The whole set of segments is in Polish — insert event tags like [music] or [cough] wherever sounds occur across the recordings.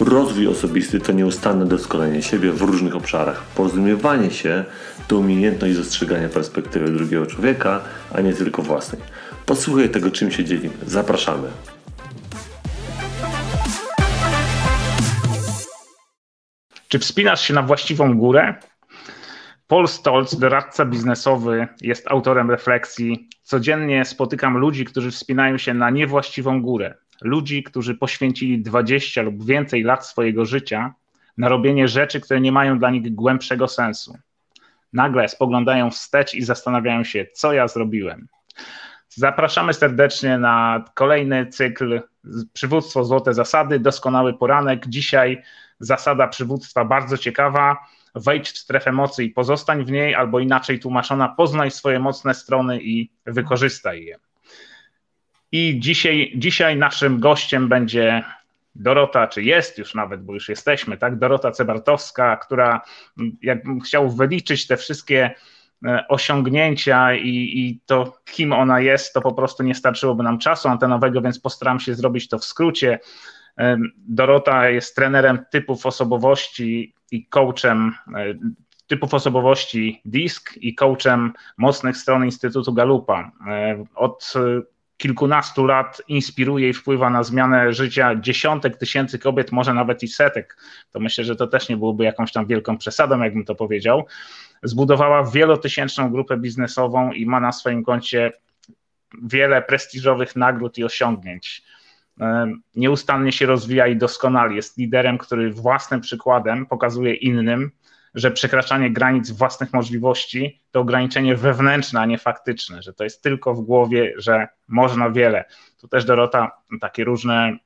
Rozwój osobisty to nieustanne doskonalenie siebie w różnych obszarach. Porozumiewanie się to umiejętność dostrzegania perspektywy drugiego człowieka, a nie tylko własnej. Posłuchaj tego, czym się dzielimy. Zapraszamy. Czy wspinasz się na właściwą górę? Paul Stolz, doradca biznesowy, jest autorem refleksji. Codziennie spotykam ludzi, którzy wspinają się na niewłaściwą górę. Ludzi, którzy poświęcili 20 lub więcej lat swojego życia na robienie rzeczy, które nie mają dla nich głębszego sensu. Nagle spoglądają wstecz i zastanawiają się, co ja zrobiłem. Zapraszamy serdecznie na kolejny cykl Przywództwo Złote Zasady, doskonały poranek. Dzisiaj zasada przywództwa bardzo ciekawa. Wejdź w strefę mocy i pozostań w niej, albo inaczej tłumaczona, poznaj swoje mocne strony i wykorzystaj je. I dzisiaj, dzisiaj naszym gościem będzie Dorota, czy jest już nawet, bo już jesteśmy, tak? Dorota Cebartowska, która, jakbym chciał wyliczyć te wszystkie e, osiągnięcia i, i to, kim ona jest, to po prostu nie starczyłoby nam czasu antenowego, więc postaram się zrobić to w skrócie. Dorota jest trenerem typów osobowości i coachem e, typów osobowości DISK i coachem mocnych stron Instytutu Galupa. E, od kilkunastu lat inspiruje i wpływa na zmianę życia dziesiątek tysięcy kobiet, może nawet i setek. To myślę, że to też nie byłoby jakąś tam wielką przesadą, jakbym to powiedział. Zbudowała wielotysięczną grupę biznesową i ma na swoim koncie wiele prestiżowych nagród i osiągnięć nieustannie się rozwija i doskonali. Jest liderem, który własnym przykładem pokazuje innym, że przekraczanie granic własnych możliwości to ograniczenie wewnętrzne, a nie faktyczne, że to jest tylko w głowie, że można wiele. Tu też Dorota takie różne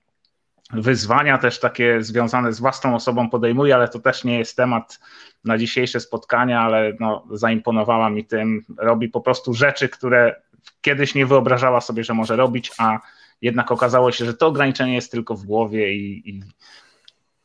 wyzwania, też takie związane z własną osobą podejmuje, ale to też nie jest temat na dzisiejsze spotkania, ale no, zaimponowała mi tym. Robi po prostu rzeczy, które kiedyś nie wyobrażała sobie, że może robić, a jednak okazało się, że to ograniczenie jest tylko w głowie i, i,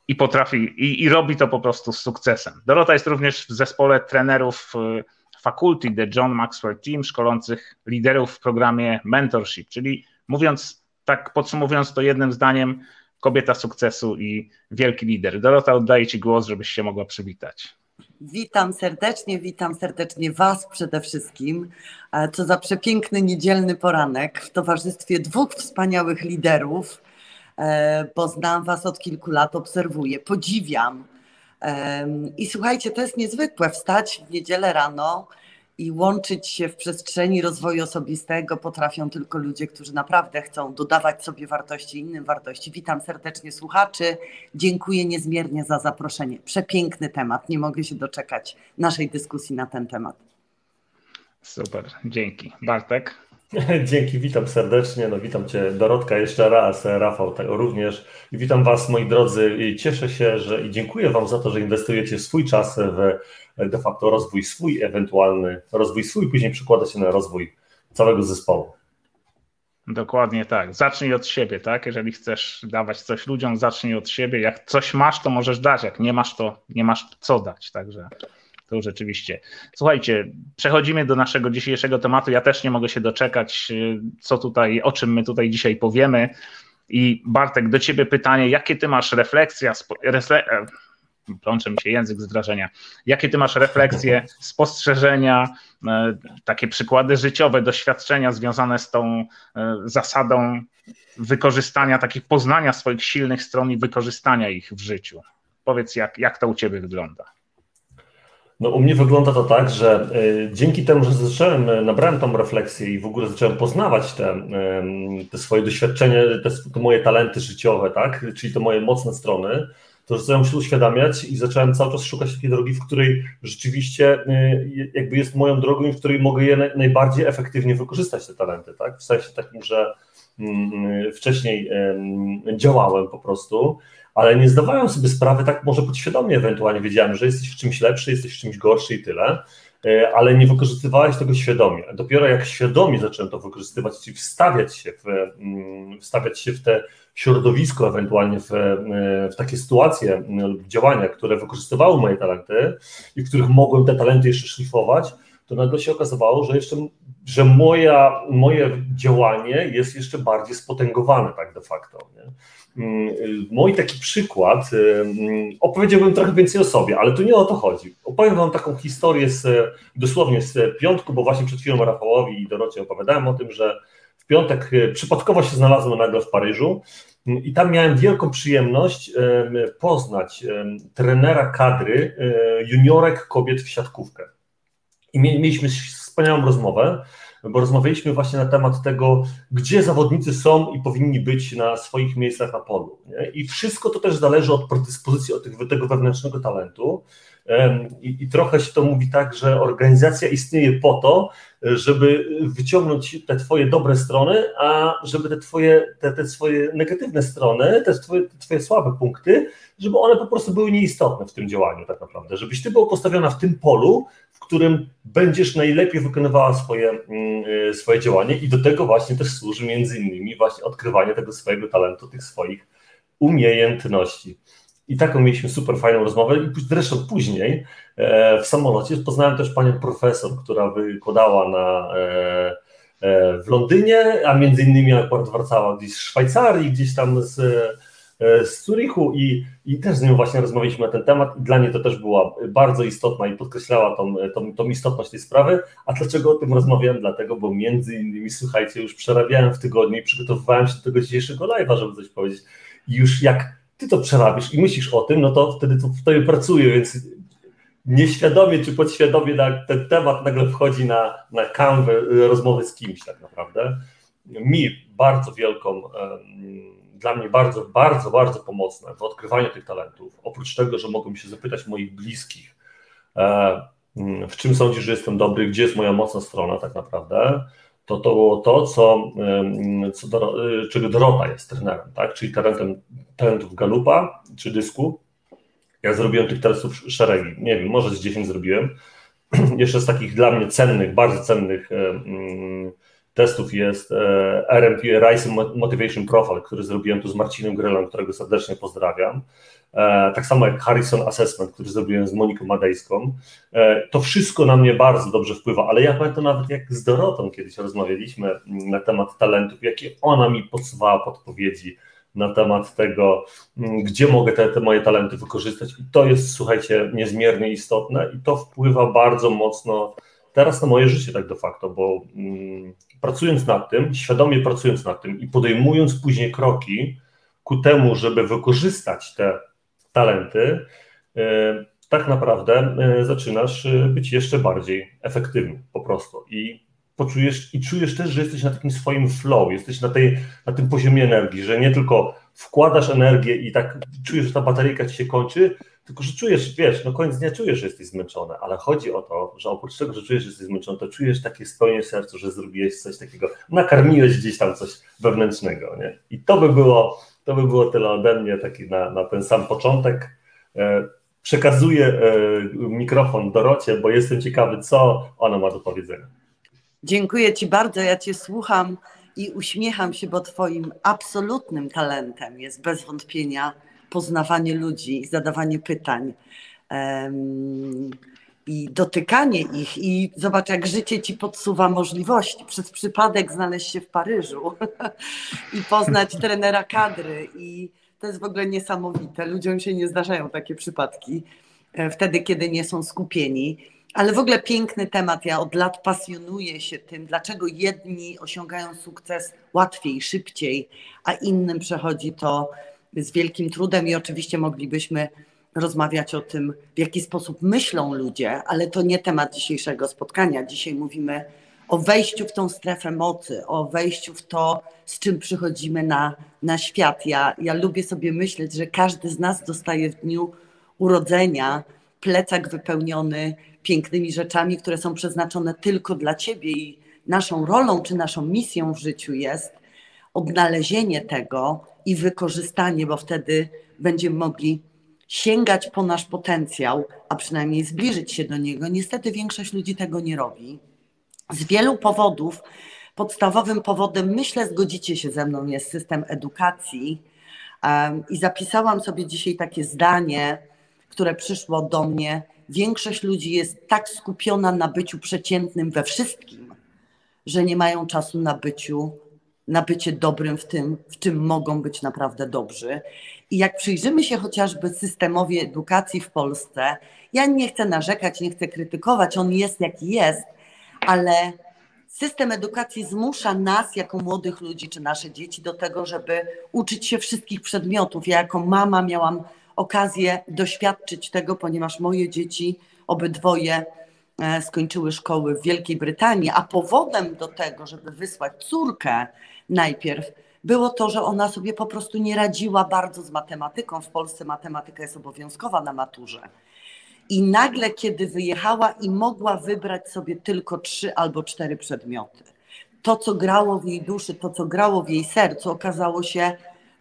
i potrafi, i, i, robi to po prostu z sukcesem. Dorota jest również w zespole trenerów y, Faculty The John Maxwell Team, szkolących liderów w programie Mentorship, czyli mówiąc, tak podsumowując to jednym zdaniem, kobieta sukcesu i wielki lider. Dorota, oddaję Ci głos, żebyś się mogła przywitać. Witam serdecznie, witam serdecznie Was przede wszystkim. E, co za przepiękny niedzielny poranek w towarzystwie dwóch wspaniałych liderów, bo znam Was od kilku lat, obserwuję, podziwiam. I słuchajcie, to jest niezwykłe wstać w niedzielę rano i łączyć się w przestrzeni rozwoju osobistego potrafią tylko ludzie, którzy naprawdę chcą dodawać sobie wartości, innym wartości. Witam serdecznie słuchaczy. Dziękuję niezmiernie za zaproszenie. Przepiękny temat. Nie mogę się doczekać naszej dyskusji na ten temat. Super, dzięki. Bartek. [laughs] Dzięki, witam serdecznie. No, witam Cię, Dorotka, jeszcze raz, Rafał również. I witam Was, moi drodzy. I cieszę się, że i dziękuję Wam za to, że inwestujecie swój czas w de facto rozwój swój, ewentualny rozwój swój, później przekłada się na rozwój całego zespołu. Dokładnie tak. Zacznij od siebie, tak? Jeżeli chcesz dawać coś ludziom, zacznij od siebie. Jak coś masz, to możesz dać. Jak nie masz, to nie masz co dać. Także to rzeczywiście. Słuchajcie, przechodzimy do naszego dzisiejszego tematu. Ja też nie mogę się doczekać, co tutaj, o czym my tutaj dzisiaj powiemy. I Bartek, do ciebie pytanie, jakie ty masz refleksja, plącze mi się język z wrażenia. Jakie ty masz refleksje, spostrzeżenia, e, takie przykłady życiowe, doświadczenia związane z tą e, zasadą wykorzystania, takich poznania swoich silnych stron i wykorzystania ich w życiu? Powiedz, jak, jak to u ciebie wygląda? No, u mnie wygląda to tak, że y, dzięki temu, że zacząłem, nabrałem tą refleksję i w ogóle zacząłem poznawać te, te swoje doświadczenia, te, te, moje talenty życiowe, tak, czyli te moje mocne strony, to zacząłem się uświadamiać i zacząłem cały czas szukać takiej drogi, w której rzeczywiście y, jakby jest moją drogą i w której mogę je najbardziej efektywnie wykorzystać te talenty, tak? W sensie takim, że mm, wcześniej działałem po prostu, ale nie zdawałem sobie sprawy, tak może podświadomie ewentualnie wiedziałem, że jesteś w czymś lepszy, jesteś w czymś gorszy i tyle, e, ale nie wykorzystywałeś tego świadomie. Dopiero jak świadomie zacząłem to wykorzystywać, czyli wstawiać się w, mm, wstawiać się w te środowisko, ewentualnie w, e, w takie sytuacje lub działania, które wykorzystywały moje talenty i w których mogłem te talenty jeszcze szlifować, to nagle się okazywało, że jeszcze, że moja, moje działanie jest jeszcze bardziej spotęgowane tak de facto. Nie? Mm, mój taki przykład, y, mm, opowiedziałbym trochę więcej o sobie, ale tu nie o to chodzi. Opowiem Wam taką historię z, dosłownie z piątku, bo właśnie przed chwilą Rafałowi i Dorocie opowiadałem o tym, że w piątek y, przypadkowo się znalazłem nagle w Paryżu mm, i tam miałem wielką przyjemność poznać trenera kadry y, juniorek kobiet w siatkówkę. I mieliśmy wspaniałą rozmowę bo rozmawialiśmy właśnie na temat tego, gdzie zawodnicy są i powinni być na swoich miejscach na polu. Nie? I wszystko to też zależy od predyspozycji, od tego wewnętrznego talentu. I, I, trochę się to mówi tak, że organizacja istnieje po to, żeby wyciągnąć te twoje dobre strony, a żeby te twoje, te, te swoje negatywne strony, te twoje, te twoje słabe punkty, żeby one po prostu były nieistotne w tym działaniu tak naprawdę, żebyś ty była postawiona w tym polu, którym będziesz najlepiej wykonywała swoje, mm, y, swoje działanie i do tego właśnie też służy między innymi właśnie odkrywanie tego swojego talentu, tych swoich umiejętności. I taką mieliśmy super fajną rozmowę i zresztą później e, w samolocie poznałem też panią profesor, która wykładała na, e, e, w Londynie, a między innymi akurat wracała gdzieś z Szwajcarii, gdzieś tam z z Zurichu i, i też z nią właśnie rozmawialiśmy na ten temat i dla niej to też była bardzo istotna i podkreślała tą, tą, tą istotność tej sprawy. A dlaczego o tym rozmawiałem? Dlatego, bo między innymi, słuchajcie, już przerabiałem w tygodniu i przygotowywałem się do tego dzisiejszego live'a, żeby coś powiedzieć. I już jak ty to przerabisz i myślisz o tym, no to wtedy to w tobie pracuje, więc nieświadomie czy podświadomie ten temat nagle wchodzi na, na kanwę rozmowy z kimś tak naprawdę. Mi bardzo wielką um, dla mnie bardzo, bardzo, bardzo pomocne w odkrywaniu tych talentów. Oprócz tego, że mogłem się zapytać moich bliskich, e, mm, w czym sądzisz, że jestem dobry, gdzie jest moja mocna strona tak naprawdę, to to było to, co, co do, e, czego Dorota jest trenerem, tak? czyli talentem, talentów galupa czy dysku. Ja zrobiłem tych testów szeregi, nie wiem, może z 10 zrobiłem. [clears throat] Jeszcze z takich dla mnie cennych, bardzo cennych e, mm, testów jest e, RMP, Rise Motivation Profile, który zrobiłem tu z Marcinem Grylem, którego serdecznie pozdrawiam. E, tak samo jak Harrison Assessment, który zrobiłem z Moniką Madejską. E, to wszystko na mnie bardzo dobrze wpływa, ale ja pamiętam nawet jak z Dorotą kiedyś rozmawialiśmy na temat talentów, jakie ona mi podsuwała podpowiedzi na temat tego, gdzie mogę te, te moje talenty wykorzystać. I to jest, słuchajcie, niezmiernie istotne i to wpływa bardzo mocno teraz na moje życie tak de facto, bo mm, pracując nad tym, świadomie pracując nad tym i podejmując później kroki ku temu, żeby wykorzystać te talenty, e, tak naprawdę e, zaczynasz e, być jeszcze bardziej efektywny po prostu. I poczujesz i czujesz też, że jesteś na takim swoim flow, jesteś na, tej, na tym poziomie energii, że nie tylko wkładasz energię i tak czujesz, że ta bateryjka ci się kończy, tylko, że czujesz, wiesz, no koniec dnia czujesz, że jesteś zmęczony, ale chodzi o to, że oprócz tego, że czujesz, że jesteś zmęczony, to czujesz takie spełnienie sercu, że zrobiłeś coś takiego, nakarmiłeś gdzieś tam coś wewnętrznego, nie? I to by było, to by było tyle ode mnie, taki na, na ten sam początek. E, przekazuję e, mikrofon Dorocie, bo jestem ciekawy, co ona ma do powiedzenia. Dziękuję Ci bardzo, ja Cię słucham i uśmiecham się, bo Twoim absolutnym talentem jest bez wątpienia poznawanie ludzi, zadawanie pytań um, i dotykanie ich. I zobacz, jak życie ci podsuwa możliwości. Przez przypadek znaleźć się w Paryżu [laughs] i poznać trenera kadry. I to jest w ogóle niesamowite. Ludziom się nie zdarzają takie przypadki e, wtedy, kiedy nie są skupieni. Ale w ogóle piękny temat. Ja od lat pasjonuję się tym, dlaczego jedni osiągają sukces łatwiej, szybciej, a innym przechodzi to z wielkim trudem i oczywiście moglibyśmy rozmawiać o tym, w jaki sposób myślą ludzie, ale to nie temat dzisiejszego spotkania. Dzisiaj mówimy o wejściu w tą strefę mocy, o wejściu w to, z czym przychodzimy na, na świat. Ja, ja lubię sobie myśleć, że każdy z nas dostaje w dniu urodzenia plecak wypełniony pięknymi rzeczami, które są przeznaczone tylko dla ciebie i naszą rolą czy naszą misją w życiu jest odnalezienie tego i wykorzystanie, bo wtedy będziemy mogli sięgać po nasz potencjał, a przynajmniej zbliżyć się do niego. Niestety większość ludzi tego nie robi. Z wielu powodów, podstawowym powodem, myślę, zgodzicie się ze mną, jest system edukacji. I zapisałam sobie dzisiaj takie zdanie, które przyszło do mnie. Większość ludzi jest tak skupiona na byciu przeciętnym we wszystkim, że nie mają czasu na byciu, na bycie dobrym w tym, w czym mogą być naprawdę dobrzy. I jak przyjrzymy się chociażby systemowi edukacji w Polsce, ja nie chcę narzekać, nie chcę krytykować, on jest jaki jest, ale system edukacji zmusza nas, jako młodych ludzi, czy nasze dzieci, do tego, żeby uczyć się wszystkich przedmiotów. Ja, jako mama, miałam okazję doświadczyć tego, ponieważ moje dzieci, obydwoje, e, skończyły szkoły w Wielkiej Brytanii, a powodem do tego, żeby wysłać córkę najpierw, było to, że ona sobie po prostu nie radziła bardzo z matematyką. W Polsce matematyka jest obowiązkowa na maturze. I nagle, kiedy wyjechała i mogła wybrać sobie tylko trzy albo cztery przedmioty, to, co grało w jej duszy, to, co grało w jej sercu, okazało się,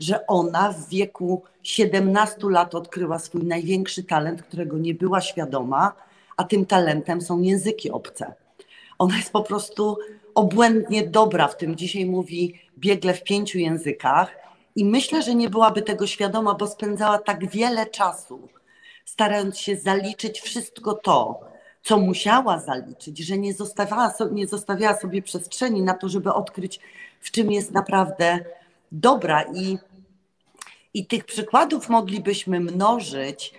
że ona w wieku 17 lat odkryła swój największy talent, którego nie była świadoma, a tym talentem są języki obce. Ona jest po prostu obłędnie dobra w tym. Dzisiaj mówi biegle w pięciu językach i myślę, że nie byłaby tego świadoma, bo spędzała tak wiele czasu starając się zaliczyć wszystko to, co musiała zaliczyć, że nie zostawiała, nie zostawiała sobie przestrzeni na to, żeby odkryć, w czym jest naprawdę dobra. I, i tych przykładów moglibyśmy mnożyć.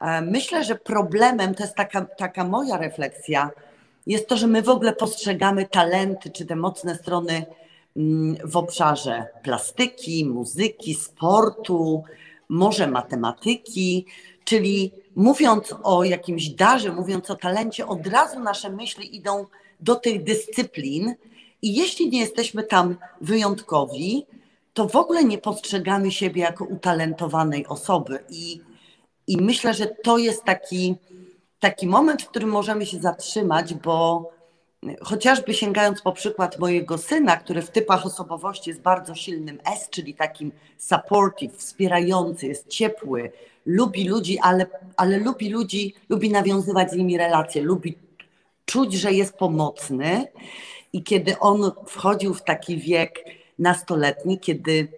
E, myślę, że problemem, to jest taka, taka moja refleksja, jest to, że my w ogóle postrzegamy talenty czy te mocne strony mm, w obszarze plastyki, muzyki, sportu, może matematyki, Czyli mówiąc o jakimś darze, mówiąc o talencie, od razu nasze myśli idą do tych dyscyplin, i jeśli nie jesteśmy tam wyjątkowi, to w ogóle nie postrzegamy siebie jako utalentowanej osoby. I, i myślę, że to jest taki, taki moment, w którym możemy się zatrzymać, bo chociażby sięgając po przykład mojego syna, który w typach osobowości jest bardzo silnym S, czyli takim supportive, wspierający, jest ciepły, lubi ludzi, ale, ale lubi ludzi, lubi nawiązywać z nimi relacje, lubi czuć, że jest pomocny. I kiedy on wchodził w taki wiek nastoletni, kiedy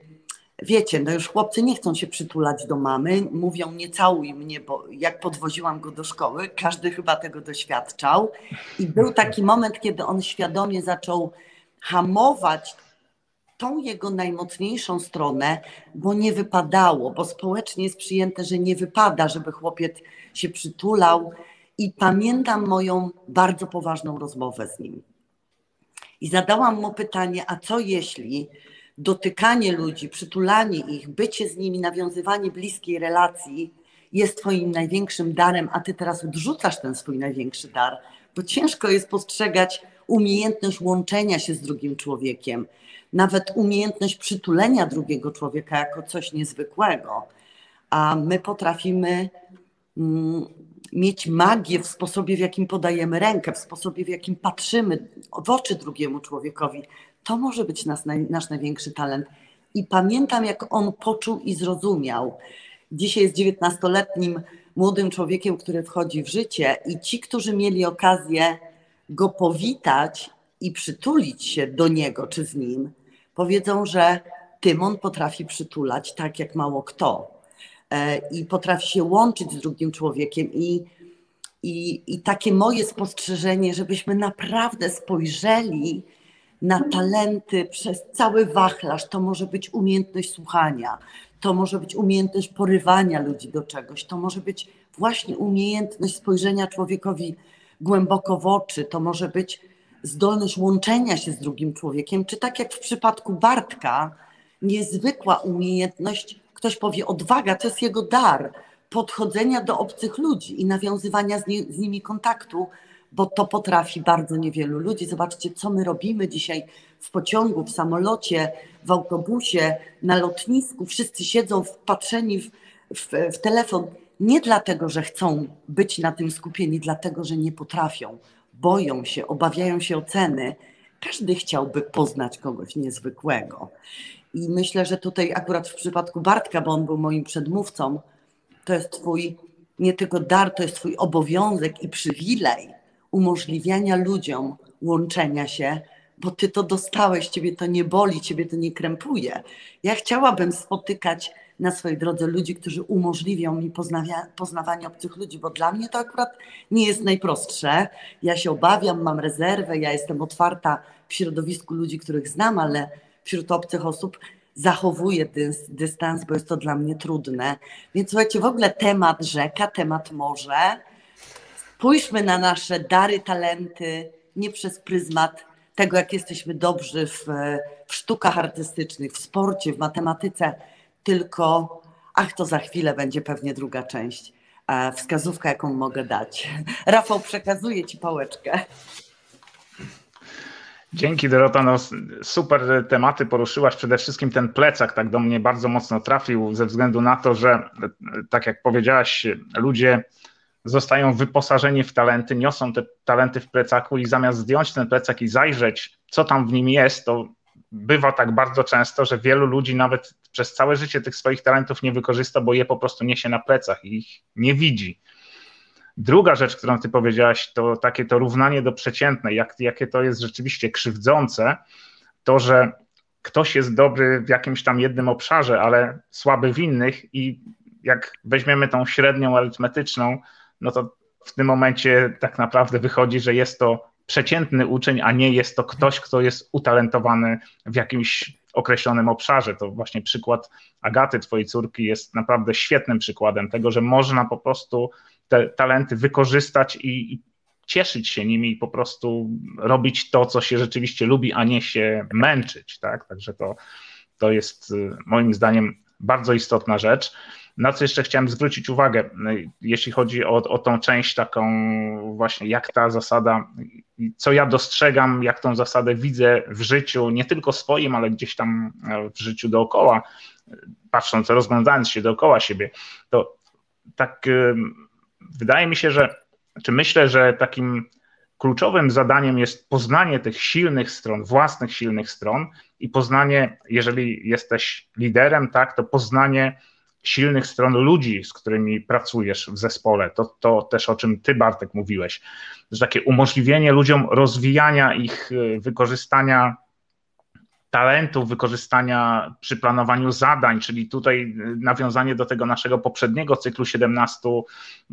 wiecie, no już chłopcy nie chcą się przytulać do mamy, mówią nie całuj mnie, bo jak podwoziłam go do szkoły, każdy chyba tego doświadczał. I był taki moment, kiedy on świadomie zaczął hamować tą jego najmocniejszą stronę, bo nie wypadało, bo społecznie jest przyjęte, że nie wypada, żeby chłopiec się przytulał. I pamiętam moją bardzo poważną rozmowę z nim. I zadałam mu pytanie: a co jeśli dotykanie ludzi, przytulanie ich, bycie z nimi, nawiązywanie bliskiej relacji jest Twoim największym darem, a Ty teraz odrzucasz ten swój największy dar, bo ciężko jest postrzegać umiejętność łączenia się z drugim człowiekiem, nawet umiejętność przytulenia drugiego człowieka jako coś niezwykłego. A my potrafimy mm, mieć magię w sposobie, w jakim podajemy rękę, w sposobie, w jakim patrzymy w oczy drugiemu człowiekowi. To może być nas, nasz największy talent. I pamiętam, jak on poczuł i zrozumiał. Dzisiaj jest dziewiętnastoletnim młodym człowiekiem, który wchodzi w życie, i ci, którzy mieli okazję go powitać i przytulić się do niego czy z nim, powiedzą, że Tymon potrafi przytulać tak jak mało kto e, i potrafi się łączyć z drugim człowiekiem i, i, i takie moje spostrzeżenie, żebyśmy naprawdę spojrzeli na talenty przez cały wachlarz. To może być umiejętność słuchania, to może być umiejętność porywania ludzi do czegoś, to może być właśnie umiejętność spojrzenia człowiekowi głęboko w oczy, to może być zdolność łączenia się z drugim człowiekiem, czy tak jak w przypadku Bartka, niezwykła umiejętność, ktoś powie odwaga, to jest jego dar, podchodzenia do obcych ludzi i nawiązywania z, nie, z nimi kontaktu, bo to potrafi bardzo niewielu ludzi. Zobaczcie, co my robimy dzisiaj w pociągu, w samolocie, w autobusie, na lotnisku. Wszyscy siedzą wpatrzeni w, w, w telefon. Nie dlatego, że chcą być na tym skupieni, dlatego, że nie potrafią, boją się, obawiają się oceny. Każdy chciałby poznać kogoś niezwykłego. I myślę, że tutaj akurat w przypadku Bartka, bo on był moim przedmówcą, to jest Twój nie tylko dar, to jest Twój obowiązek i przywilej umożliwiania ludziom łączenia się, bo Ty to dostałeś, Ciebie to nie boli, Ciebie to nie krępuje. Ja chciałabym spotykać na swojej drodze ludzi, którzy umożliwią mi poznawanie obcych ludzi, bo dla mnie to akurat nie jest najprostsze. Ja się obawiam, mam rezerwę, ja jestem otwarta w środowisku ludzi, których znam, ale wśród obcych osób zachowuję dys, dystans, bo jest to dla mnie trudne. Więc słuchajcie, w ogóle temat rzeka, temat morze. Spójrzmy na nasze dary, talenty, nie przez pryzmat tego, jak jesteśmy dobrzy w, w sztukach artystycznych, w sporcie, w matematyce, tylko ach, to za chwilę będzie pewnie druga część. E, wskazówka, jaką mogę dać. [laughs] Rafał, przekazuję Ci pałeczkę. Dzięki Dorota, no super tematy poruszyłaś. Przede wszystkim ten plecak tak do mnie bardzo mocno trafił ze względu na to, że tak jak powiedziałaś, ludzie zostają wyposażeni w talenty, niosą te talenty w plecaku i zamiast zdjąć ten plecak i zajrzeć, co tam w nim jest, to bywa tak bardzo często, że wielu ludzi nawet przez całe życie tych swoich talentów nie wykorzysta, bo je po prostu niesie na plecach i ich nie widzi. Druga rzecz, którą ty powiedziałaś, to takie to równanie do przeciętnej, jak, jakie to jest rzeczywiście krzywdzące, to, że ktoś jest dobry w jakimś tam jednym obszarze, ale słaby w innych i jak weźmiemy tą średnią arytmetyczną, no to w tym momencie tak naprawdę wychodzi, że jest to przeciętny uczeń, a nie jest to ktoś, kto jest utalentowany w jakimś określonym obszarze. To właśnie przykład Agaty, twojej córki, jest naprawdę świetnym przykładem tego, że można po prostu te talenty wykorzystać i, i cieszyć się nimi i po prostu robić to, co się rzeczywiście lubi, a nie się męczyć. Tak? Także to, to jest y, moim zdaniem bardzo istotna rzecz. Na co jeszcze chciałem zwrócić uwagę, y, jeśli chodzi o, o tą część taką właśnie, jak ta zasada, co ja dostrzegam, jak tą zasadę widzę w życiu, nie tylko swoim, ale gdzieś tam e, w życiu dookoła, patrząc, rozglądając się dookoła siebie, to tak y, wydaje mi się, że, czy myślę, że takim kluczowym zadaniem jest poznanie tych silnych stron, własnych silnych stron i poznanie, jeżeli jesteś liderem, tak, to poznanie silnych stron ludzi, z którymi pracujesz w zespole. To, to też o czym ty, Bartek, mówiłeś, że takie umożliwienie ludziom rozwijania ich, y, wykorzystania talentów, wykorzystania przy planowaniu zadań, czyli tutaj nawiązanie do tego naszego poprzedniego cyklu 17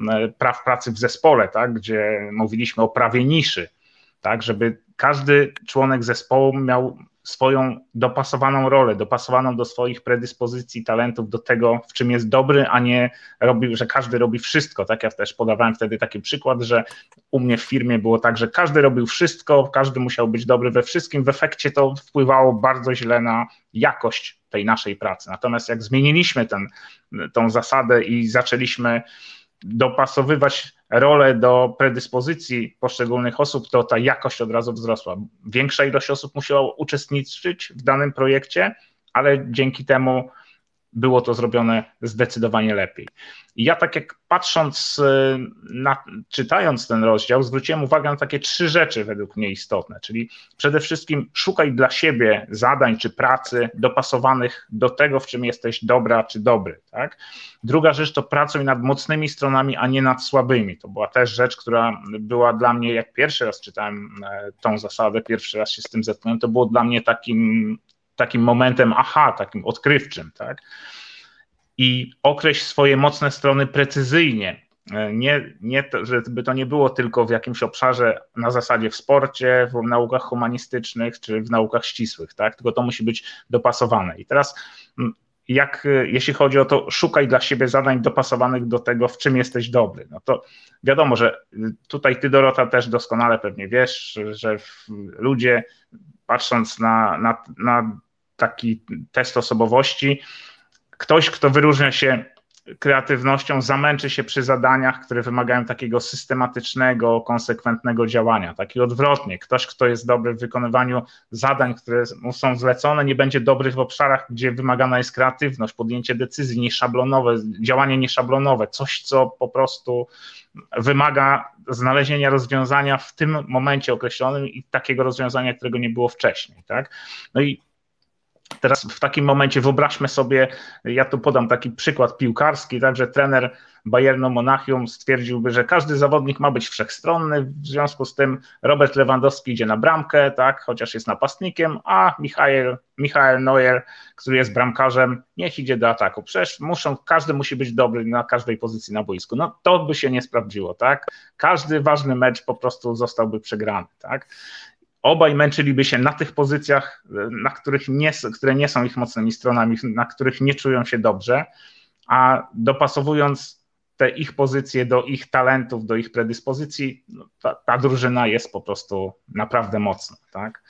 e, praw pracy w zespole, tak, gdzie mówiliśmy o prawie niszy, tak, żeby każdy członek zespołu miał swoją dopasowaną rolę, dopasowaną do swoich predyspozycji, talentów, do tego, w czym jest dobry, a nie robi, że każdy robi wszystko. Tak, ja też podawałem wtedy taki przykład, że u mnie w firmie było tak, że każdy robił wszystko, każdy musiał być dobry we wszystkim. W efekcie to wpływało bardzo źle na jakość tej naszej pracy. Natomiast jak zmieniliśmy ten, tą zasadę i zaczęliśmy dopasowywać rolę do predyspozycji poszczególnych osób, to ta jakość od razu wzrosła. Większa ilość osób musiała uczestniczyć w danym projekcie, ale dzięki temu było to zrobione zdecydowanie lepiej. I ja tak jak patrząc, y, na, czytając ten rozdział, zwróciłem uwagę na takie trzy rzeczy według mnie istotne, czyli przede wszystkim szukaj dla siebie zadań czy pracy dopasowanych do tego, w czym jesteś dobra czy dobry. Tak? Druga rzecz to pracuj nad mocnymi stronami, a nie nad słabymi. To była też rzecz, która była dla mnie, jak pierwszy raz czytałem e, tą zasadę, pierwszy raz się z tym zetknąłem, to było dla mnie takim takim momentem aha, takim odkrywczym, tak? I określ swoje mocne strony precyzyjnie. E, nie, nie to, żeby to nie było tylko w jakimś obszarze na zasadzie w sporcie, w naukach humanistycznych czy w naukach ścisłych, tak? Tylko to musi być dopasowane. I teraz jak, e, jeśli chodzi o to, szukaj dla siebie zadań dopasowanych do tego, w czym jesteś dobry. No to wiadomo, że e, tutaj ty, Dorota, też doskonale pewnie wiesz, że ludzie, patrząc na, na, na taki test osobowości, ktoś, kto wyróżnia się kreatywnością zamęczy się przy zadaniach, które wymagają takiego systematycznego, konsekwentnego działania. Taki odwrotnie, ktoś, kto jest dobry w wykonywaniu zadań, które mu są zlecone, nie będzie dobry w obszarach, gdzie wymagana jest kreatywność, podjęcie decyzji nieszablonowe, działanie nieszablonowe, coś, co po prostu wymaga znalezienia rozwiązania w tym momencie określonym i takiego rozwiązania, którego nie było wcześniej. Tak? No i Teraz w takim momencie wyobraźmy sobie, ja tu podam taki przykład piłkarski, także trener Bayernu Monachium stwierdziłby, że każdy zawodnik ma być wszechstronny, w związku z tym Robert Lewandowski idzie na bramkę, tak, chociaż jest napastnikiem, a Michael, Michael Neuer, który jest bramkarzem, niech idzie do ataku. Przecież muszą, każdy musi być dobry na każdej pozycji na boisku. No to by się nie sprawdziło, tak? Każdy ważny mecz po prostu zostałby przegrany, tak? Obaj męczyliby się na tych pozycjach, na których nie, które nie są ich mocnymi stronami, na których nie czują się dobrze, a dopasowując te ich pozycje do ich talentów, do ich predyspozycji, no, ta, ta drużyna jest po prostu naprawdę mocna. Tak?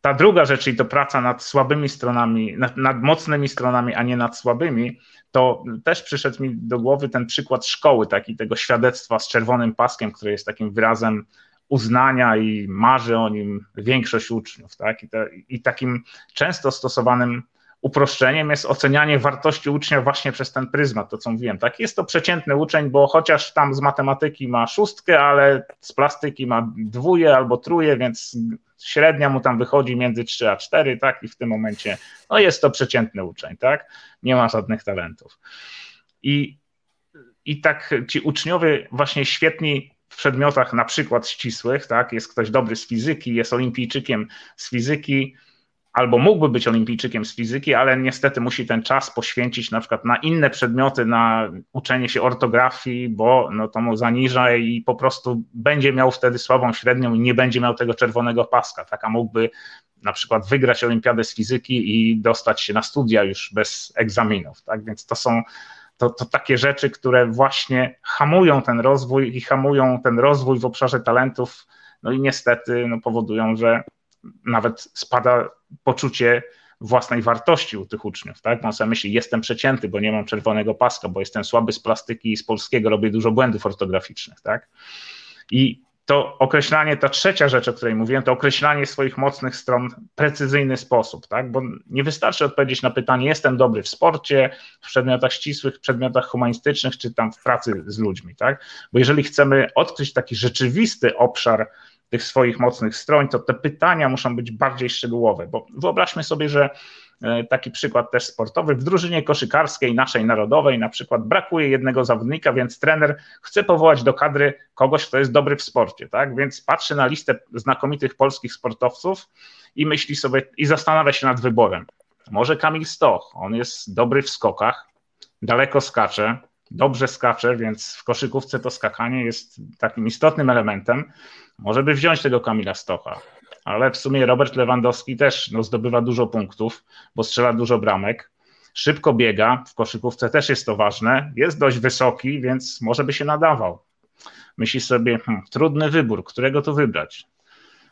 Ta druga rzecz, czyli to praca nad słabymi stronami, nad, nad mocnymi stronami, a nie nad słabymi, to też przyszedł mi do głowy ten przykład szkoły, taki tego świadectwa z czerwonym paskiem, który jest takim wyrazem uznania i marzy o nim większość uczniów. Tak? I, I takim często stosowanym uproszczeniem jest ocenianie wartości ucznia właśnie przez ten pryzmat, to co mówiłem. Tak? Jest to przeciętny uczeń, bo chociaż tam z matematyki ma szóstkę, ale z plastyki ma dwóje albo truje, więc średnia mu tam wychodzi między 3 a 4, tak? I w tym momencie no jest to przeciętny uczeń, tak? Nie ma żadnych talentów. I, i tak ci uczniowie właśnie świetni w przedmiotach na przykład ścisłych, tak, jest ktoś dobry z fizyki, jest olimpijczykiem z fizyki, albo mógłby być olimpijczykiem z fizyki, ale niestety musi ten czas poświęcić na przykład na inne przedmioty, na uczenie się ortografii, bo no to mu zaniża i po prostu będzie miał wtedy słabą średnią i nie będzie miał tego czerwonego paska, tak, a mógłby na przykład wygrać olimpiadę z fizyki i dostać się na studia już bez egzaminów, tak, więc to są to, to takie rzeczy, które właśnie hamują ten rozwój i hamują ten rozwój w obszarze talentów, no i niestety no, powodują, że nawet spada poczucie własnej wartości u tych uczniów, tak? On sobie myśli, jestem przecięty, bo nie mam czerwonego paska, bo jestem słaby z plastyki i z polskiego, robię dużo błędów ortograficznych, tak? I to określanie, ta trzecia rzecz, o której mówiłem, to określanie swoich mocnych stron w precyzyjny sposób, tak? Bo nie wystarczy odpowiedzieć na pytanie, jestem dobry w sporcie, w przedmiotach ścisłych, w przedmiotach humanistycznych, czy tam w pracy z ludźmi, tak? Bo jeżeli chcemy odkryć taki rzeczywisty obszar tych swoich mocnych stron, to te pytania muszą być bardziej szczegółowe, bo wyobraźmy sobie, że taki przykład też sportowy. W drużynie koszykarskiej naszej narodowej na przykład brakuje jednego zawodnika, więc trener chce powołać do kadry kogoś, kto jest dobry w sporcie, tak? Więc patrzy na listę znakomitych polskich sportowców i myśli sobie i zastanawia się nad wyborem. Może Kamil Stoch, on jest dobry w skokach, daleko skacze, dobrze skacze, więc w koszykówce to skakanie jest takim istotnym elementem. Może by wziąć tego Kamila Stocha ale w sumie Robert Lewandowski też no, zdobywa dużo punktów, bo strzela dużo bramek. Szybko biega, w koszykówce też jest to ważne. Jest dość wysoki, więc może by się nadawał. Myśli sobie, hmm, trudny wybór, którego tu wybrać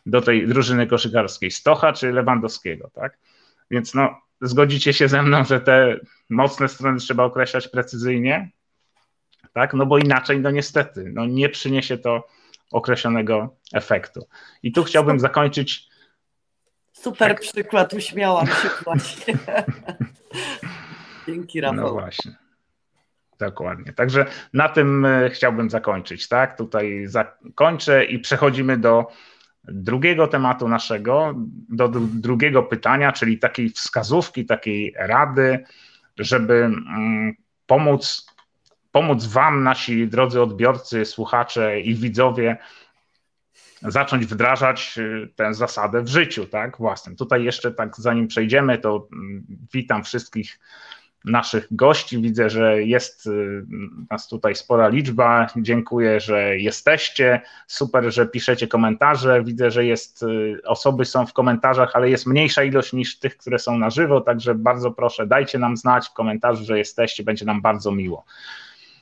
do tej drużyny koszykarskiej, Stocha czy Lewandowskiego, tak? Więc no, zgodzicie się ze mną, że te mocne strony trzeba określać precyzyjnie, tak? No bo inaczej, no niestety, no nie przyniesie to określonego efektu. I tu chciałbym zakończyć. Super tak. przykład, uśmiałam się właśnie. [laughs] Dzięki, Rafał. No właśnie. Dokładnie. Także na tym e, chciałbym zakończyć, tak? Tutaj zakończę i przechodzimy do drugiego tematu naszego, do drugiego pytania, czyli takiej wskazówki, takiej rady, żeby mm, pomóc pomóc Wam, nasi drodzy odbiorcy, słuchacze i widzowie, zacząć wdrażać y, tę zasadę w życiu, tak, własnym. Tutaj jeszcze tak, zanim przejdziemy, to mm, witam wszystkich naszych gości. Widzę, że jest y, nas tutaj spora liczba. Dziękuję, że jesteście. Super, że piszecie komentarze. Widzę, że jest y, osoby są w komentarzach, ale jest mniejsza ilość niż tych, które są na żywo, także bardzo proszę, dajcie nam znać w komentarzu, że jesteście, będzie nam bardzo miło.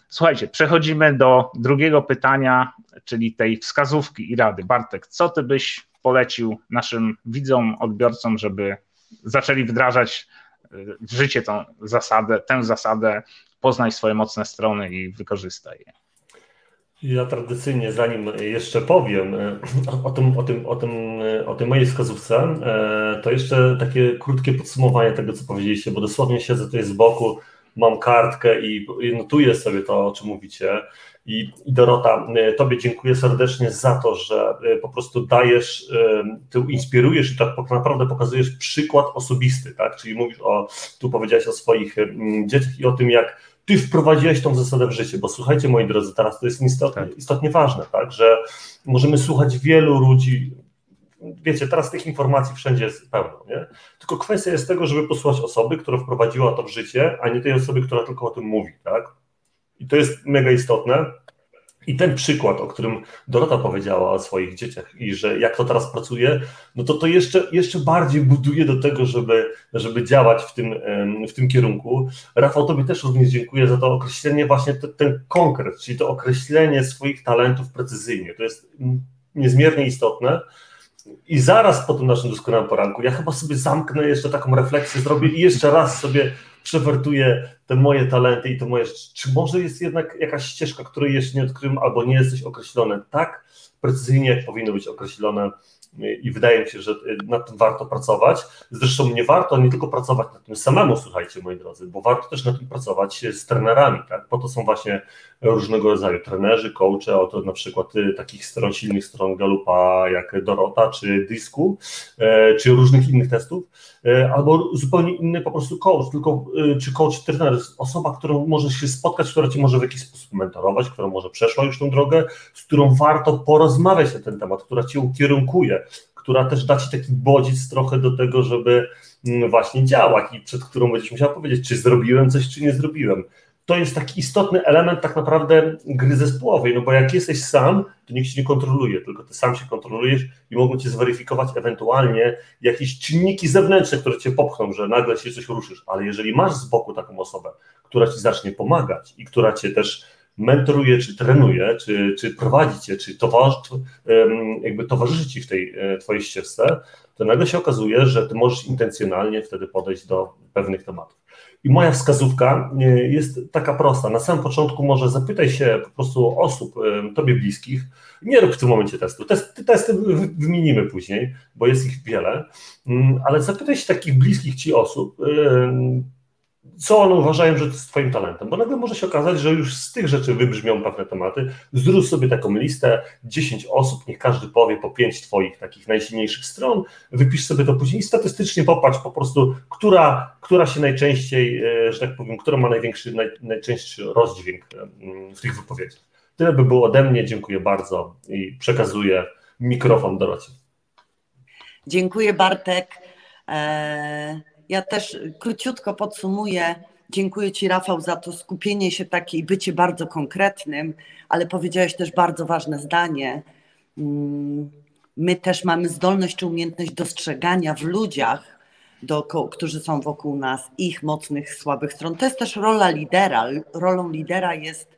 Słuchajcie, przechodzimy do drugiego pytania, czyli tej wskazówki i rady. Bartek, co ty byś polecił naszym widzom, odbiorcom, żeby zaczęli wdrażać w życie tą zasadę, tę zasadę poznaj swoje mocne strony i wykorzystaj je. Ja tradycyjnie, zanim jeszcze powiem e, o, tym, o, tym, o, tym, e, o tej mojej wskazówce, to jeszcze takie krótkie podsumowanie tego, co powiedzieliście, bo dosłownie siedzę tutaj z boku, mam kartkę i notuję sobie to, o czym mówicie. I, I Dorota, Tobie dziękuję serdecznie za to, że po prostu dajesz, Ty inspirujesz i tak naprawdę pokazujesz przykład osobisty, tak? Czyli mówisz o, tu powiedziałeś o swoich dzieciach i o tym, jak ty wprowadziłeś tą zasadę w życie, bo słuchajcie, moi drodzy, teraz to jest istotnie, tak. istotnie ważne, tak, że możemy słuchać wielu ludzi, wiecie, teraz tych informacji wszędzie jest pełno, nie? Tylko kwestia jest tego, żeby posłuchać osoby, która wprowadziła to w życie, a nie tej osoby, która tylko o tym mówi, tak? I to jest mega istotne, i ten przykład, o którym Dorota powiedziała o swoich dzieciach i że jak to teraz pracuje, no to to jeszcze, jeszcze bardziej buduje do tego, żeby, żeby działać w tym, w tym kierunku. Rafał, Tobie też również dziękuję za to określenie, właśnie te, ten konkret, czyli to określenie swoich talentów precyzyjnie. To jest niezmiernie istotne. I zaraz po tym naszym doskonałym poranku, ja chyba sobie zamknę jeszcze taką refleksję, zrobię i jeszcze raz sobie przewertuję te moje talenty i to moje Czy może jest jednak jakaś ścieżka, której jeszcze nie odkryłem, albo nie jesteś określone tak precyzyjnie, jak powinno być określone i wydaje mi się, że nad tym warto pracować. Zresztą nie warto nie tylko pracować nad tym samemu, słuchajcie, moi drodzy, bo warto też nad tym pracować z trenerami. Tak? Po to są właśnie różnego rodzaju trenerzy, coache, oto na przykład y, takich stron, silnych stron Galupa jak Dorota czy Disku, e, czy różnych innych testów, albo zupełnie inny po prostu coach, tylko y, czy coach, trener, osoba, którą możesz się spotkać, która ci może w jakiś sposób mentorować, która może przeszła już tą drogę, z którą warto porozmawiać na ten temat, która cię ukierunkuje, która też da ci taki bodziec trochę do tego, żeby mm, właśnie działać i przed którą będziesz musiał powiedzieć, czy zrobiłem coś, czy nie zrobiłem to jest taki istotny element tak naprawdę gry zespołowej, no bo jak jesteś sam, to nikt się nie kontroluje, tylko ty sam się kontrolujesz i mogą cię zweryfikować ewentualnie jakieś czynniki zewnętrzne, które cię popchną, że nagle się coś ruszysz, ale jeżeli masz z boku taką osobę, która ci zacznie pomagać i która cię też mentoruje, czy trenuje, czy, czy prowadzi cię, czy towarzyszy, jakby towarzyszy ci w tej e, twojej ścieżce, to nagle się okazuje, że ty możesz intencjonalnie wtedy podejść do pewnych tematów. I moja wskazówka e, jest taka prosta. Na samym początku może zapytaj się po prostu osób e, tobie bliskich. Nie rób w tym momencie testu. Testy, testy wymienimy później, bo jest ich wiele, mm, ale zapytaj się takich bliskich ci osób, co one uważają, że to jest Twoim talentem, bo nagle może się okazać, że już z tych rzeczy wybrzmią pewne tematy. Zrób sobie taką listę, 10 osób, niech każdy powie po 5 Twoich takich najsilniejszych stron, wypisz sobie to później i statystycznie popatrz po prostu, która, która się najczęściej, e, że tak powiem, która ma największy, naj, najczęstszy rozdźwięk w tych wypowiedziach. Tyle by było ode mnie, dziękuję bardzo i przekazuję mikrofon Dorocie. Dziękuję Bartek. Eee... Ja też króciutko podsumuję. Dziękuję Ci, Rafał, za to skupienie się takie i bycie bardzo konkretnym, ale powiedziałeś też bardzo ważne zdanie. Mm, my też mamy zdolność czy umiejętność dostrzegania w ludziach, którzy są wokół nas, ich mocnych, słabych stron. To jest też rola lidera. Rolą lidera jest,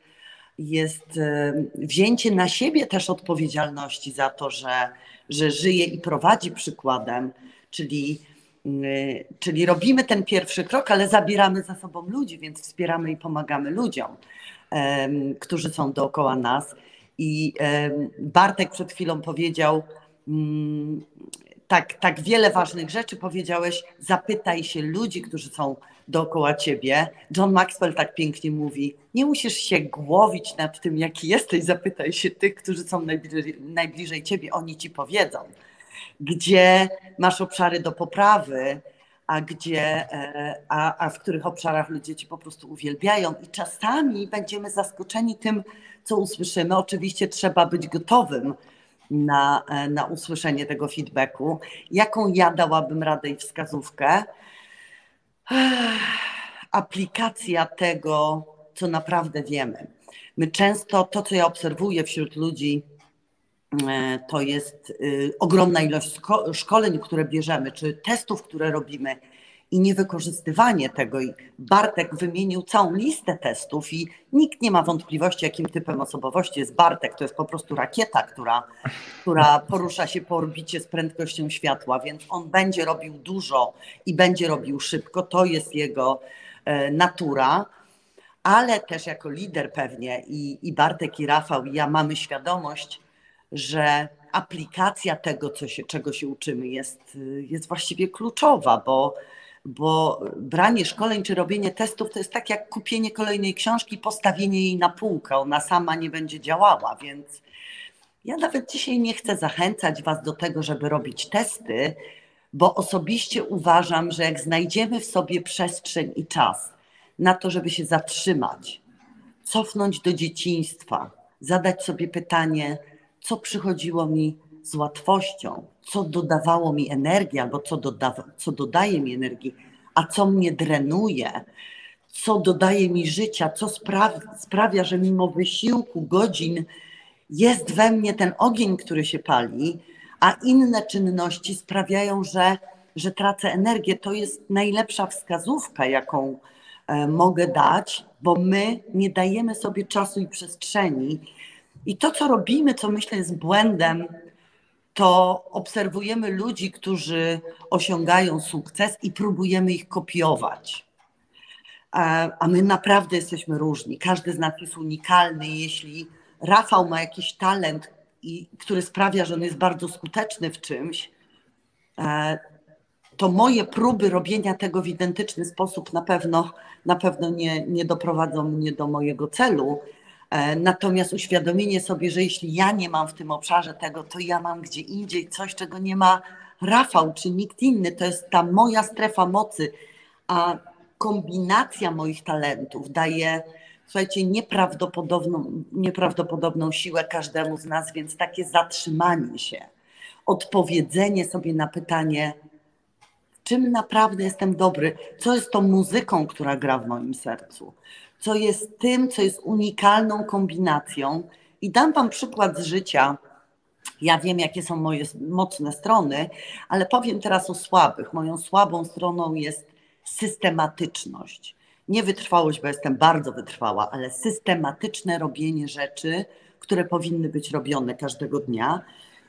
jest e, wzięcie na siebie też odpowiedzialności za to, że, że żyje i prowadzi przykładem, czyli czyli robimy ten pierwszy krok, ale zabieramy za sobą ludzi, więc wspieramy i pomagamy ludziom, którzy są dookoła nas. I Bartek przed chwilą powiedział, mm, tak, tak wiele ważnych rzeczy powiedziałeś, zapytaj się ludzi, którzy są dookoła ciebie. John Maxwell tak pięknie mówi, nie musisz się głowić nad tym, jaki jesteś, zapytaj się tych, którzy są najbliżej, najbliżej ciebie, oni ci powiedzą gdzie masz obszary do poprawy, a gdzie, e, a, a w których obszarach ludzie cię po prostu uwielbiają. I czasami będziemy zaskoczeni tym, co usłyszymy. Oczywiście trzeba być gotowym na, e, na usłyszenie tego feedbacku. Jaką ja dałabym radę i wskazówkę? Aplikacja tego, co naprawdę wiemy. My często to, co ja obserwuję wśród ludzi, to jest y, ogromna ilość szkoleń, które bierzemy, czy testów, które robimy i niewykorzystywanie tego. I Bartek wymienił całą listę testów i nikt nie ma wątpliwości, jakim typem osobowości jest Bartek. To jest po prostu rakieta, która, która porusza się po orbicie z prędkością światła, więc on będzie robił dużo i będzie robił szybko. To jest jego e, natura ale też jako lider pewnie i, i Bartek i Rafał i ja mamy świadomość, że aplikacja tego, co się, czego się uczymy, jest, jest właściwie kluczowa, bo, bo branie szkoleń czy robienie testów to jest tak jak kupienie kolejnej książki, postawienie jej na półkę, ona sama nie będzie działała, więc ja nawet dzisiaj nie chcę zachęcać Was do tego, żeby robić testy, bo osobiście uważam, że jak znajdziemy w sobie przestrzeń i czas na to, żeby się zatrzymać, cofnąć do dzieciństwa, zadać sobie pytanie, co przychodziło mi z łatwością, co dodawało mi energii, albo co, doda- co dodaje mi energii, a co mnie drenuje, co dodaje mi życia, co spra- sprawia, że mimo wysiłku, godzin, jest we mnie ten ogień, który się pali, a inne czynności sprawiają, że, że tracę energię. To jest najlepsza wskazówka, jaką e, mogę dać, bo my nie dajemy sobie czasu i przestrzeni. I to, co robimy, co myślę jest błędem, to obserwujemy ludzi, którzy osiągają sukces i próbujemy ich kopiować. A my naprawdę jesteśmy różni. Każdy z nas jest unikalny. Jeśli Rafał ma jakiś talent, który sprawia, że on jest bardzo skuteczny w czymś, e, to moje próby robienia tego w identyczny sposób na pewno, na pewno nie, nie doprowadzą mnie do mojego celu. E, natomiast uświadomienie sobie, że jeśli ja nie mam w tym obszarze tego, to ja mam gdzie indziej coś, czego nie ma Rafał czy nikt inny. To jest ta moja strefa mocy, a kombinacja moich talentów daje słuchajcie, nieprawdopodobną, nieprawdopodobną siłę każdemu z nas, więc takie zatrzymanie się, odpowiedzenie sobie na pytanie, czym naprawdę jestem dobry, co jest tą muzyką, która gra w moim sercu, co jest tym, co jest unikalną kombinacją. I dam Wam przykład z życia. Ja wiem, jakie są moje mocne strony, ale powiem teraz o słabych. Moją słabą stroną jest systematyczność nie wytrwałość, bo jestem bardzo wytrwała, ale systematyczne robienie rzeczy, które powinny być robione każdego dnia.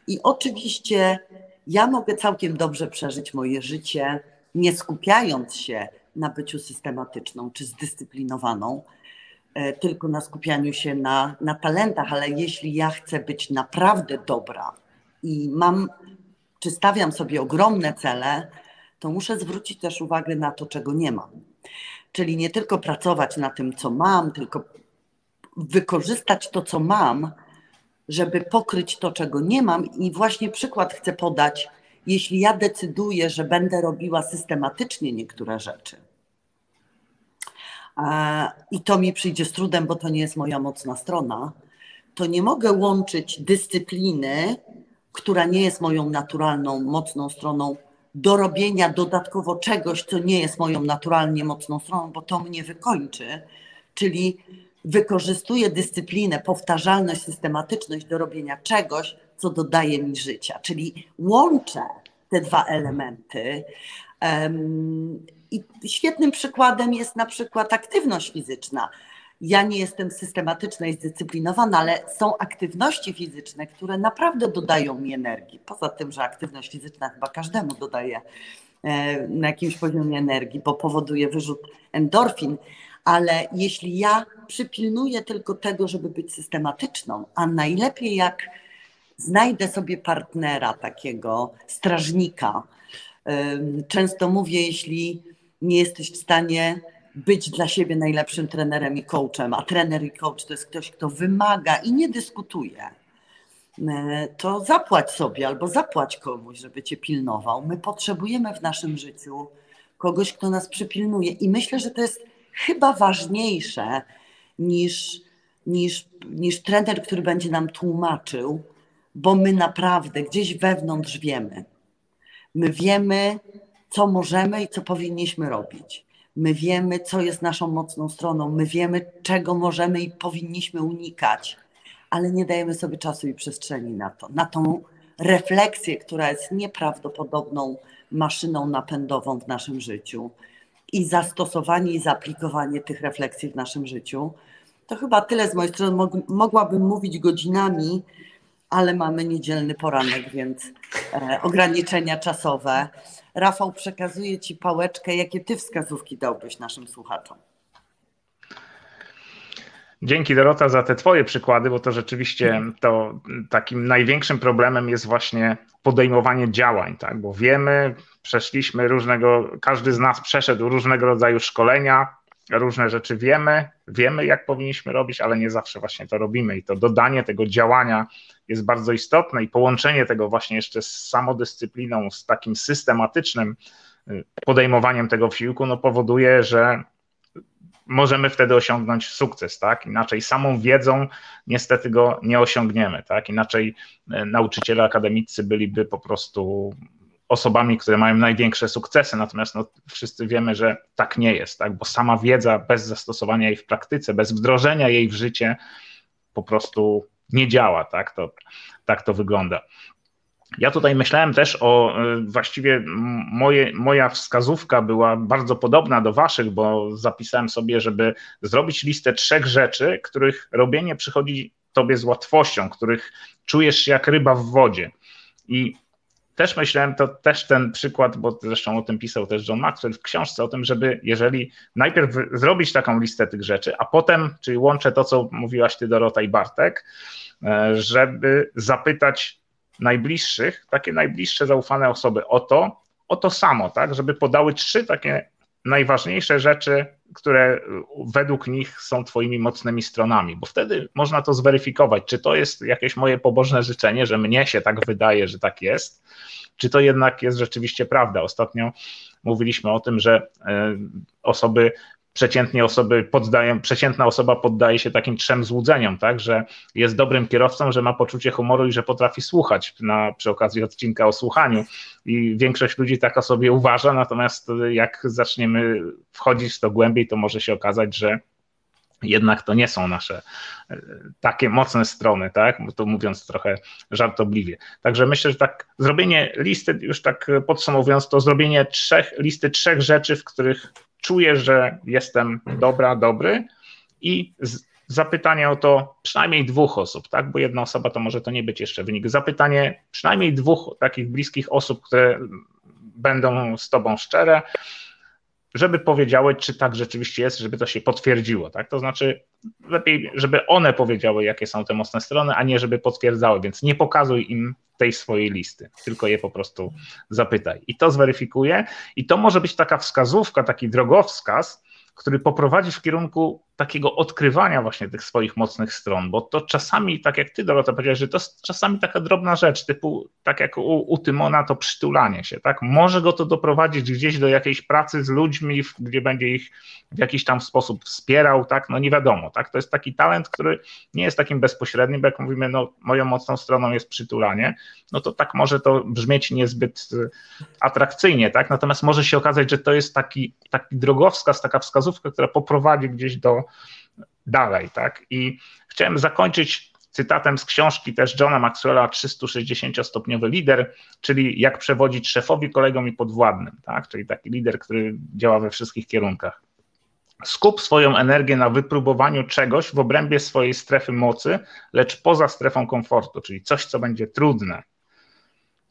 I oczywiście ja mogę całkiem dobrze przeżyć moje życie, nie skupiając się na byciu systematyczną czy zdyscyplinowaną, e, tylko na skupianiu się na, na talentach, ale jeśli ja chcę być naprawdę dobra i mam, czy stawiam sobie ogromne cele, to muszę zwrócić też uwagę na to, czego nie mam. Czyli nie tylko pracować na tym, co mam, tylko wykorzystać to, co mam, żeby pokryć to, czego nie mam. I właśnie przykład chcę podać. Jeśli ja decyduję, że będę robiła systematycznie niektóre rzeczy, i to mi przyjdzie z trudem, bo to nie jest moja mocna strona, to nie mogę łączyć dyscypliny, która nie jest moją naturalną, mocną stroną, do robienia dodatkowo czegoś, co nie jest moją naturalnie mocną stroną, bo to mnie wykończy, czyli wykorzystuję dyscyplinę, powtarzalność, systematyczność do robienia czegoś, co dodaje mi życia, czyli łączę te dwa elementy. I świetnym przykładem jest na przykład aktywność fizyczna ja nie jestem systematyczna i zdyscyplinowana, ale są aktywności fizyczne, które naprawdę dodają mi energii. Poza tym, że aktywność fizyczna chyba każdemu dodaje e, na jakimś poziomie energii, bo powoduje wyrzut endorfin, ale jeśli ja przypilnuję tylko tego, żeby być systematyczną, a najlepiej jak znajdę sobie partnera takiego, strażnika. Często mówię, jeśli nie jesteś w stanie być dla siebie najlepszym trenerem i coachem, a trener i coach to jest ktoś, kto wymaga i nie dyskutuje, e, to zapłać sobie albo zapłać komuś, żeby cię pilnował. My potrzebujemy w naszym życiu kogoś, kto nas przypilnuje i myślę, że to jest chyba ważniejsze niż, niż, niż trener, który będzie nam tłumaczył, bo my naprawdę gdzieś wewnątrz wiemy. My wiemy, co możemy i co powinniśmy robić. My wiemy, co jest naszą mocną stroną, my wiemy, czego możemy i powinniśmy unikać, ale nie dajemy sobie czasu i przestrzeni na to, na tą refleksję, która jest nieprawdopodobną maszyną napędową w naszym życiu i zastosowanie i zaaplikowanie tych refleksji w naszym życiu. To chyba tyle z mojej strony. Mogłabym mówić godzinami, ale mamy niedzielny poranek, więc e, ograniczenia czasowe. Rafał, przekazuję Ci pałeczkę. Jakie Ty wskazówki dałbyś naszym słuchaczom? dzięki Dorota za te Twoje przykłady, bo to rzeczywiście to takim największym problemem jest właśnie podejmowanie działań, tak? Bo wiemy, przeszliśmy różnego, każdy z nas przeszedł różnego rodzaju szkolenia, różne rzeczy wiemy, wiemy jak powinniśmy robić, ale nie zawsze właśnie to robimy i to dodanie tego działania jest bardzo istotne i połączenie tego właśnie jeszcze z samodyscypliną, z takim systematycznym y, podejmowaniem tego wsiłku, no powoduje, że możemy wtedy osiągnąć sukces, tak? Inaczej samą wiedzą niestety go nie osiągniemy, tak? Inaczej y, nauczyciele akademicy byliby po prostu osobami, które mają największe sukcesy, natomiast no, wszyscy wiemy, że tak nie jest, tak? bo sama wiedza bez zastosowania jej w praktyce, bez wdrożenia jej w życie po prostu nie działa, tak to, tak to wygląda. Ja tutaj myślałem też o y, właściwie moje, moja wskazówka była bardzo podobna do waszych, bo zapisałem sobie, żeby zrobić listę trzech rzeczy, których robienie przychodzi tobie z łatwością, których czujesz się jak ryba w wodzie. I też myślałem, to też ten przykład, bo zresztą o tym pisał też John Maxwell w książce, o tym, żeby jeżeli najpierw zrobić taką listę tych rzeczy, a potem, czyli łączę to, co mówiłaś ty Dorota i Bartek, e, żeby zapytać najbliższych, takie najbliższe zaufane osoby o to, o to samo, tak, żeby podały trzy takie najważniejsze rzeczy, które według nich są Twoimi mocnymi stronami, bo wtedy można to zweryfikować, czy to jest jakieś moje pobożne życzenie, że mnie się tak wydaje, że tak jest, czy to jednak jest rzeczywiście prawda. Ostatnio mówiliśmy o tym, że e, osoby przeciętnie osoby poddają, przeciętna osoba poddaje się takim trzem złudzeniom, tak, że jest dobrym kierowcą, że ma poczucie humoru i że potrafi słuchać na, przy okazji odcinka o słuchaniu. I większość ludzi tak o sobie uważa, natomiast jak zaczniemy wchodzić w to głębiej, to może się okazać, że jednak to nie są nasze e, takie mocne strony, tak? To mówiąc trochę żartobliwie. Także myślę, że tak zrobienie listy, już tak podsumowując, to zrobienie trzech, listy trzech rzeczy, w których czuję, że jestem dobra, dobry i zapytanie o to przynajmniej dwóch osób, tak? Bo jedna osoba to może to nie być jeszcze wynik. Zapytanie przynajmniej dwóch takich bliskich osób, które będą z tobą szczere, żeby powiedziały, czy tak rzeczywiście jest, żeby to się potwierdziło. Tak? To znaczy, lepiej, żeby one powiedziały, jakie są te mocne strony, a nie żeby potwierdzały, więc nie pokazuj im tej swojej listy, tylko je po prostu zapytaj. I to zweryfikuje, i to może być taka wskazówka, taki drogowskaz, który poprowadzi w kierunku takiego odkrywania właśnie tych swoich mocnych stron, bo to czasami, tak jak ty Dorota powiedziałeś, że to jest czasami taka drobna rzecz, typu tak jak u, u Tymona to przytulanie się, tak? Może go to doprowadzić gdzieś do jakiejś pracy z ludźmi, gdzie będzie ich w jakiś tam sposób wspierał, tak? No nie wiadomo, tak? To jest taki talent, który nie jest takim bezpośrednim, bo jak mówimy, no moją mocną stroną jest przytulanie, no to tak może to brzmieć niezbyt y, atrakcyjnie, tak? Natomiast może się okazać, że to jest taki, taki drogowskaz, taka wskazówka, która poprowadzi gdzieś do dalej, tak? I chciałem zakończyć cytatem z książki też Johna Maxwella 360-stopniowy lider, czyli jak przewodzić szefowi, kolegom i podwładnym, tak? Czyli taki lider, który działa we wszystkich kierunkach. Skup swoją energię na wypróbowaniu czegoś w obrębie swojej strefy mocy, lecz poza strefą komfortu, czyli coś, co będzie trudne,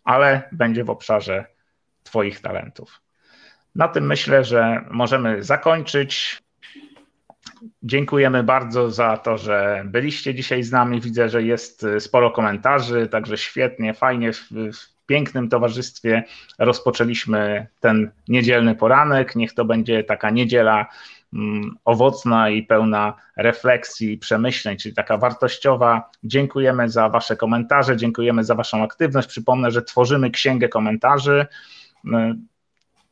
ale będzie w obszarze Twoich talentów. Na tym myślę, że możemy zakończyć. Dziękujemy bardzo za to, że byliście dzisiaj z nami. Widzę, że jest y, sporo komentarzy, także świetnie, fajnie. W, w pięknym towarzystwie rozpoczęliśmy ten niedzielny poranek. Niech to będzie taka niedziela mm, owocna i pełna refleksji przemyśleń, czyli taka wartościowa. Dziękujemy za Wasze komentarze, dziękujemy za Waszą aktywność. Przypomnę, że tworzymy księgę komentarzy y,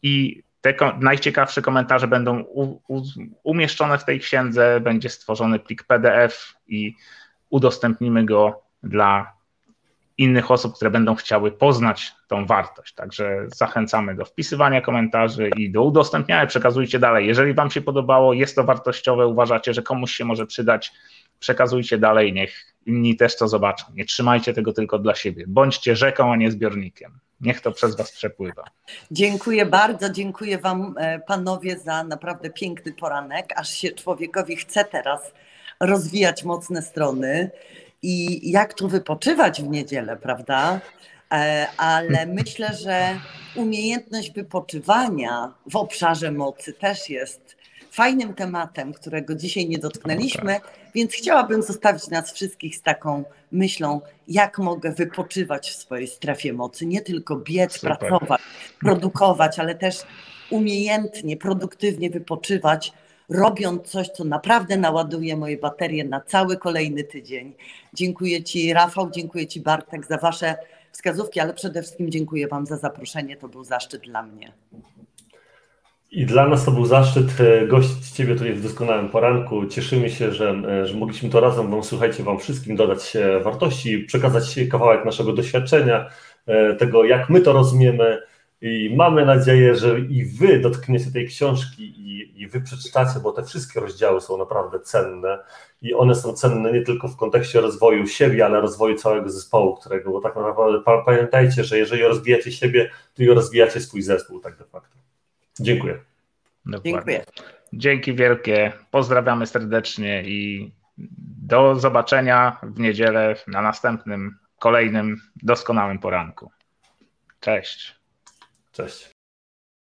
i te najciekawsze komentarze będą u, u, umieszczone w tej księdze, będzie stworzony plik PDF i udostępnimy go dla innych osób, które będą chciały poznać tą wartość. Także zachęcamy do wpisywania komentarzy i do udostępniania, przekazujcie dalej. Jeżeli Wam się podobało, jest to wartościowe, uważacie, że komuś się może przydać, przekazujcie dalej, niech inni też to zobaczą. Nie trzymajcie tego tylko dla siebie. Bądźcie rzeką, a nie zbiornikiem. Niech to przez Was przepływa. Dziękuję bardzo, dziękuję Wam e, panowie za naprawdę piękny poranek, aż się człowiekowi chce teraz rozwijać mocne strony i jak tu wypoczywać w niedzielę, prawda? E, ale [laughs] myślę, że umiejętność wypoczywania w obszarze mocy też jest fajnym tematem, którego dzisiaj nie dotknęliśmy, więc chciałabym zostawić nas wszystkich z taką myślą, jak mogę wypoczywać w swojej strefie mocy, nie tylko biec, Super. pracować, produkować, ale też umiejętnie, produktywnie wypoczywać, robiąc coś, co naprawdę naładuje moje baterie na cały kolejny tydzień. Dziękuję Ci, Rafał, dziękuję Ci, Bartek, za Wasze wskazówki, ale przede wszystkim dziękuję Wam za zaproszenie. To był zaszczyt dla mnie. I dla nas to był zaszczyt e, gościć Ciebie tutaj w doskonałym poranku. Cieszymy się, że, e, że mogliśmy to razem Wam, słuchajcie, Wam wszystkim dodać e, wartości, przekazać kawałek naszego doświadczenia, tego jak my to rozumiemy i mamy nadzieję, że i Wy dotkniecie tej książki i, i Wy przeczytacie, bo te wszystkie rozdziały są naprawdę cenne i one są cenne nie tylko w kontekście rozwoju siebie, ale rozwoju całego zespołu, którego, bo tak naprawdę pamiętajcie, że jeżeli rozwijacie siebie, to i rozwijacie swój zespół tak de facto. Dziękuję. Dokładnie. Dziękuję. Dzięki wielkie. Pozdrawiamy serdecznie i do zobaczenia w niedzielę na następnym, kolejnym doskonałym poranku. Cześć. Cześć.